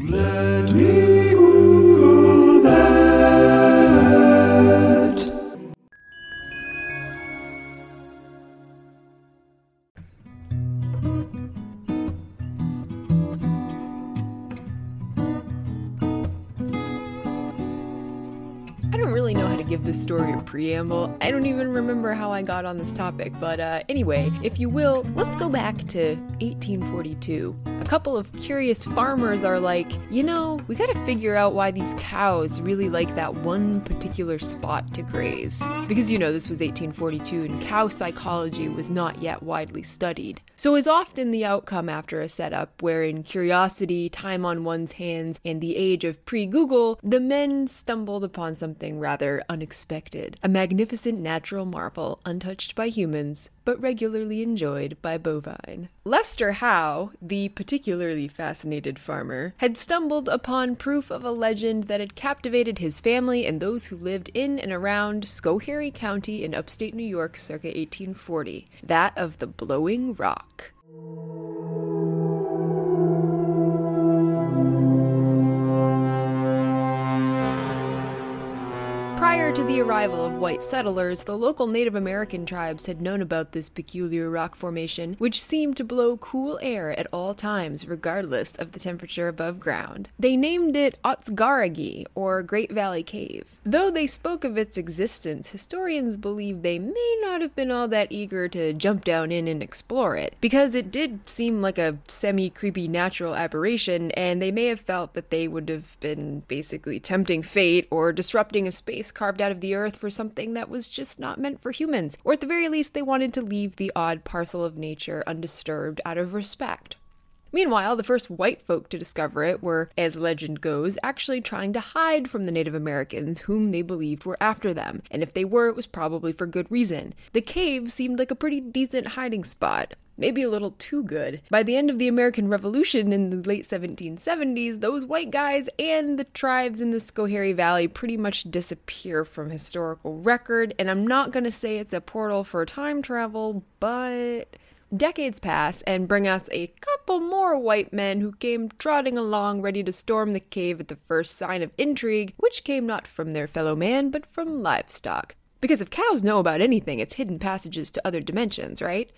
Let me Google that. I don't really know give this story a preamble. I don't even remember how I got on this topic, but uh, anyway, if you will, let's go back to 1842. A couple of curious farmers are like, you know, we gotta figure out why these cows really like that one particular spot to graze. Because you know, this was 1842 and cow psychology was not yet widely studied. So, is often the outcome after a setup wherein curiosity, time on one's hands, and the age of pre Google, the men stumbled upon something rather unexpected a magnificent natural marvel untouched by humans, but regularly enjoyed by bovine. Lester Howe, the particularly fascinated farmer, had stumbled upon proof of a legend that had captivated his family and those who lived in and around Schoharie County in upstate New York circa 1840 that of the Blowing Rock. Prior to the arrival of white settlers, the local Native American tribes had known about this peculiar rock formation, which seemed to blow cool air at all times, regardless of the temperature above ground. They named it Otsgaragee, or Great Valley Cave. Though they spoke of its existence, historians believe they may not have been all that eager to jump down in and explore it, because it did seem like a semi creepy natural aberration, and they may have felt that they would have been basically tempting fate or disrupting a space carved out of the earth for something that was just not meant for humans, or at the very least, they wanted to leave the odd parcel of nature undisturbed out of respect. Meanwhile, the first white folk to discover it were, as legend goes, actually trying to hide from the Native Americans whom they believed were after them, and if they were, it was probably for good reason. The cave seemed like a pretty decent hiding spot. Maybe a little too good. By the end of the American Revolution in the late 1770s, those white guys and the tribes in the Schoharie Valley pretty much disappear from historical record, and I'm not gonna say it's a portal for time travel, but. Decades pass and bring us a couple more white men who came trotting along ready to storm the cave at the first sign of intrigue, which came not from their fellow man but from livestock. Because if cows know about anything, it's hidden passages to other dimensions, right?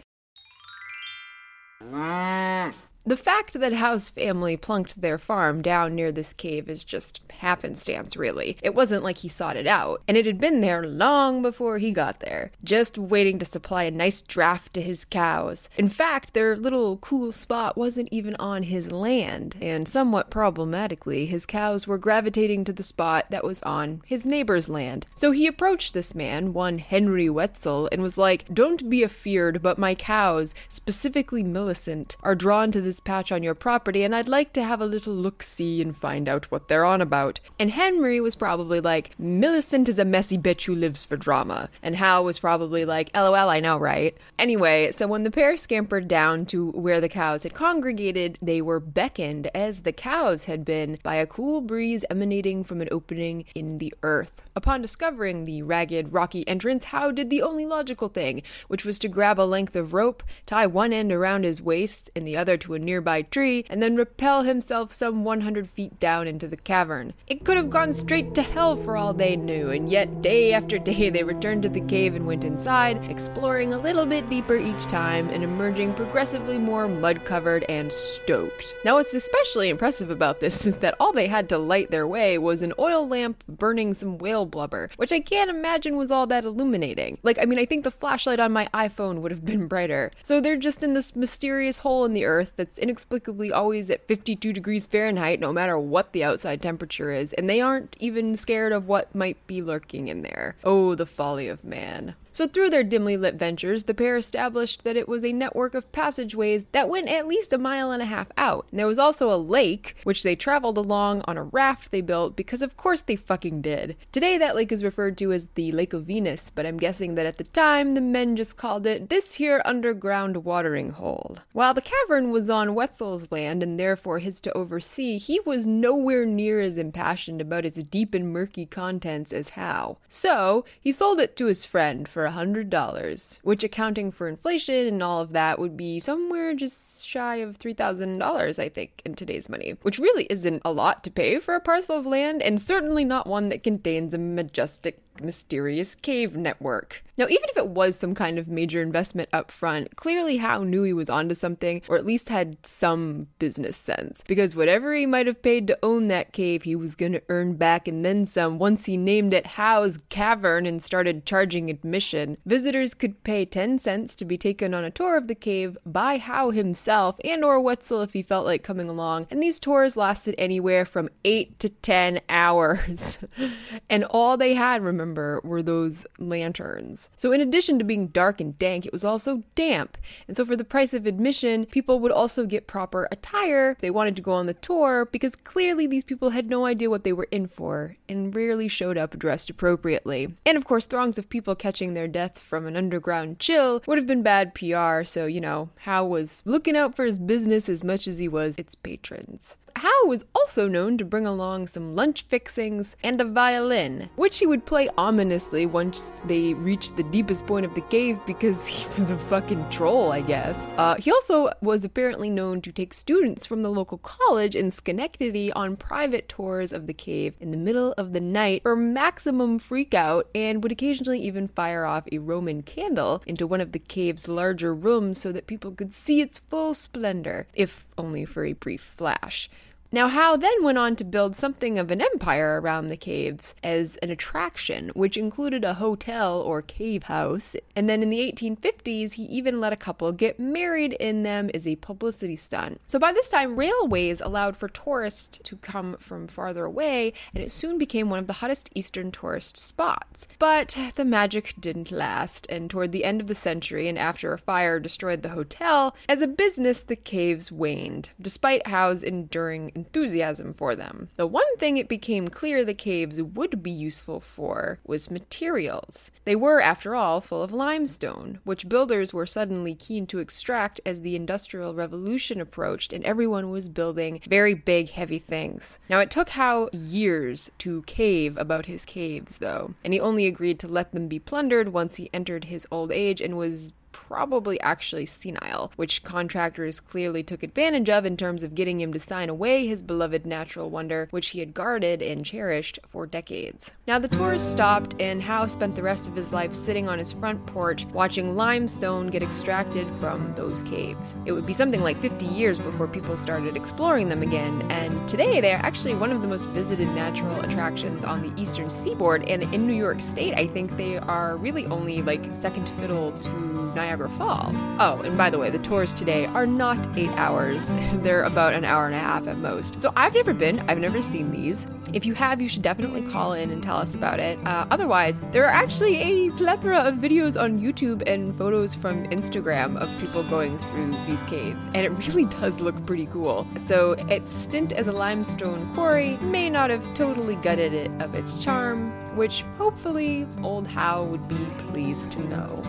Mm. The fact that Howe's family plunked their farm down near this cave is just happenstance, really. It wasn't like he sought it out, and it had been there long before he got there, just waiting to supply a nice draft to his cows. In fact, their little cool spot wasn't even on his land, and somewhat problematically, his cows were gravitating to the spot that was on his neighbor's land. So he approached this man, one Henry Wetzel, and was like, Don't be afeared, but my cows, specifically Millicent, are drawn to this patch on your property, and I'd like to have a little look see and find out what they're on about. And Henry was probably like, Millicent is a messy bitch who lives for drama. And Howe was probably like, LOL, I know, right? Anyway, so when the pair scampered down to where the cows had congregated, they were beckoned, as the cows had been, by a cool breeze emanating from an opening in the earth. Upon discovering the ragged, rocky entrance, Howe did the only logical thing, which was to grab a length of rope, tie one end around his waist and the other to a nearby tree, and then rappel himself some 100 feet down into the cavern. It could have gone straight to hell for all they knew, and yet day after day they returned to the cave and went inside, exploring a little bit deeper each time and emerging progressively more mud covered and stoked. Now, what's especially impressive about this is that all they had to light their way was an oil lamp burning some whale blubber, which I can't imagine was all that illuminating. Like, I mean, I think the flashlight on my iPhone would have been brighter. So they're just in this mysterious hole in the earth that's inexplicably always at 52 degrees Fahrenheit, no matter what the outside temperature is, and they aren't even scared of what might be lurking in there. Oh, the folly of man. So, through their dimly lit ventures, the pair established that it was a network of passageways that went at least a mile and a half out. And there was also a lake, which they traveled along on a raft they built because, of course, they fucking did. Today, that lake is referred to as the Lake of Venus, but I'm guessing that at the time, the men just called it this here underground watering hole. While the cavern was on Wetzel's land and therefore his to oversee, he was nowhere near as impassioned about its deep and murky contents as Howe. So, he sold it to his friend for a $100, which accounting for inflation and all of that would be somewhere just shy of $3,000, I think, in today's money, which really isn't a lot to pay for a parcel of land and certainly not one that contains a majestic mysterious cave network. Now, even if it was some kind of major investment up front, clearly Howe knew he was onto something, or at least had some business sense. Because whatever he might have paid to own that cave, he was going to earn back and then some once he named it Howe's Cavern and started charging admission. Visitors could pay 10 cents to be taken on a tour of the cave by Howe himself and or Wetzel if he felt like coming along, and these tours lasted anywhere from 8 to 10 hours. and all they had, remember, were those lanterns. So, in addition to being dark and dank, it was also damp. And so, for the price of admission, people would also get proper attire if they wanted to go on the tour because clearly these people had no idea what they were in for and rarely showed up dressed appropriately. And of course, throngs of people catching their death from an underground chill would have been bad PR, so, you know, Howe was looking out for his business as much as he was its patrons. Howe was also known to bring along some lunch fixings and a violin, which he would play ominously once they reached the deepest point of the cave because he was a fucking troll, I guess. Uh, he also was apparently known to take students from the local college in Schenectady on private tours of the cave in the middle of the night for maximum freakout and would occasionally even fire off a Roman candle into one of the cave's larger rooms so that people could see its full splendor, if only for a brief flash. Now, Howe then went on to build something of an empire around the caves as an attraction, which included a hotel or cave house. And then in the 1850s, he even let a couple get married in them as a publicity stunt. So by this time, railways allowed for tourists to come from farther away, and it soon became one of the hottest eastern tourist spots. But the magic didn't last, and toward the end of the century, and after a fire destroyed the hotel, as a business, the caves waned, despite Howe's enduring enthusiasm for them. The one thing it became clear the caves would be useful for was materials. They were, after all, full of limestone, which builders were suddenly keen to extract as the Industrial Revolution approached and everyone was building very big, heavy things. Now, it took Howe years to cave about his caves, though, and he only agreed to let them be plundered once he entered his old age and was probably actually senile, which contractors clearly took advantage of in terms of getting him to sign away his beloved natural wonder, which he had guarded and cherished for decades. Now, the tours stopped, and Howe spent the rest of his life sitting on his front porch watching limestone get extracted from those caves. It would be something like 50 years before people started exploring them again, and today they are actually one of the most visited natural attractions on the eastern seaboard, and in New York State, I think they are really only like second fiddle to Niagara Falls. Oh, and by the way, the tours today are not eight hours, they're about an hour and a half at most. So I've never been, I've never seen these. If you have, you should definitely call in and tell us about it. Uh, otherwise, there are actually a plethora of videos on YouTube and photos from Instagram of people going through these caves, and it really does look pretty cool. So its stint as a limestone quarry may not have totally gutted it of its charm, which hopefully old Howe would be pleased to know.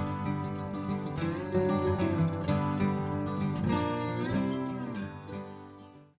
Thank you.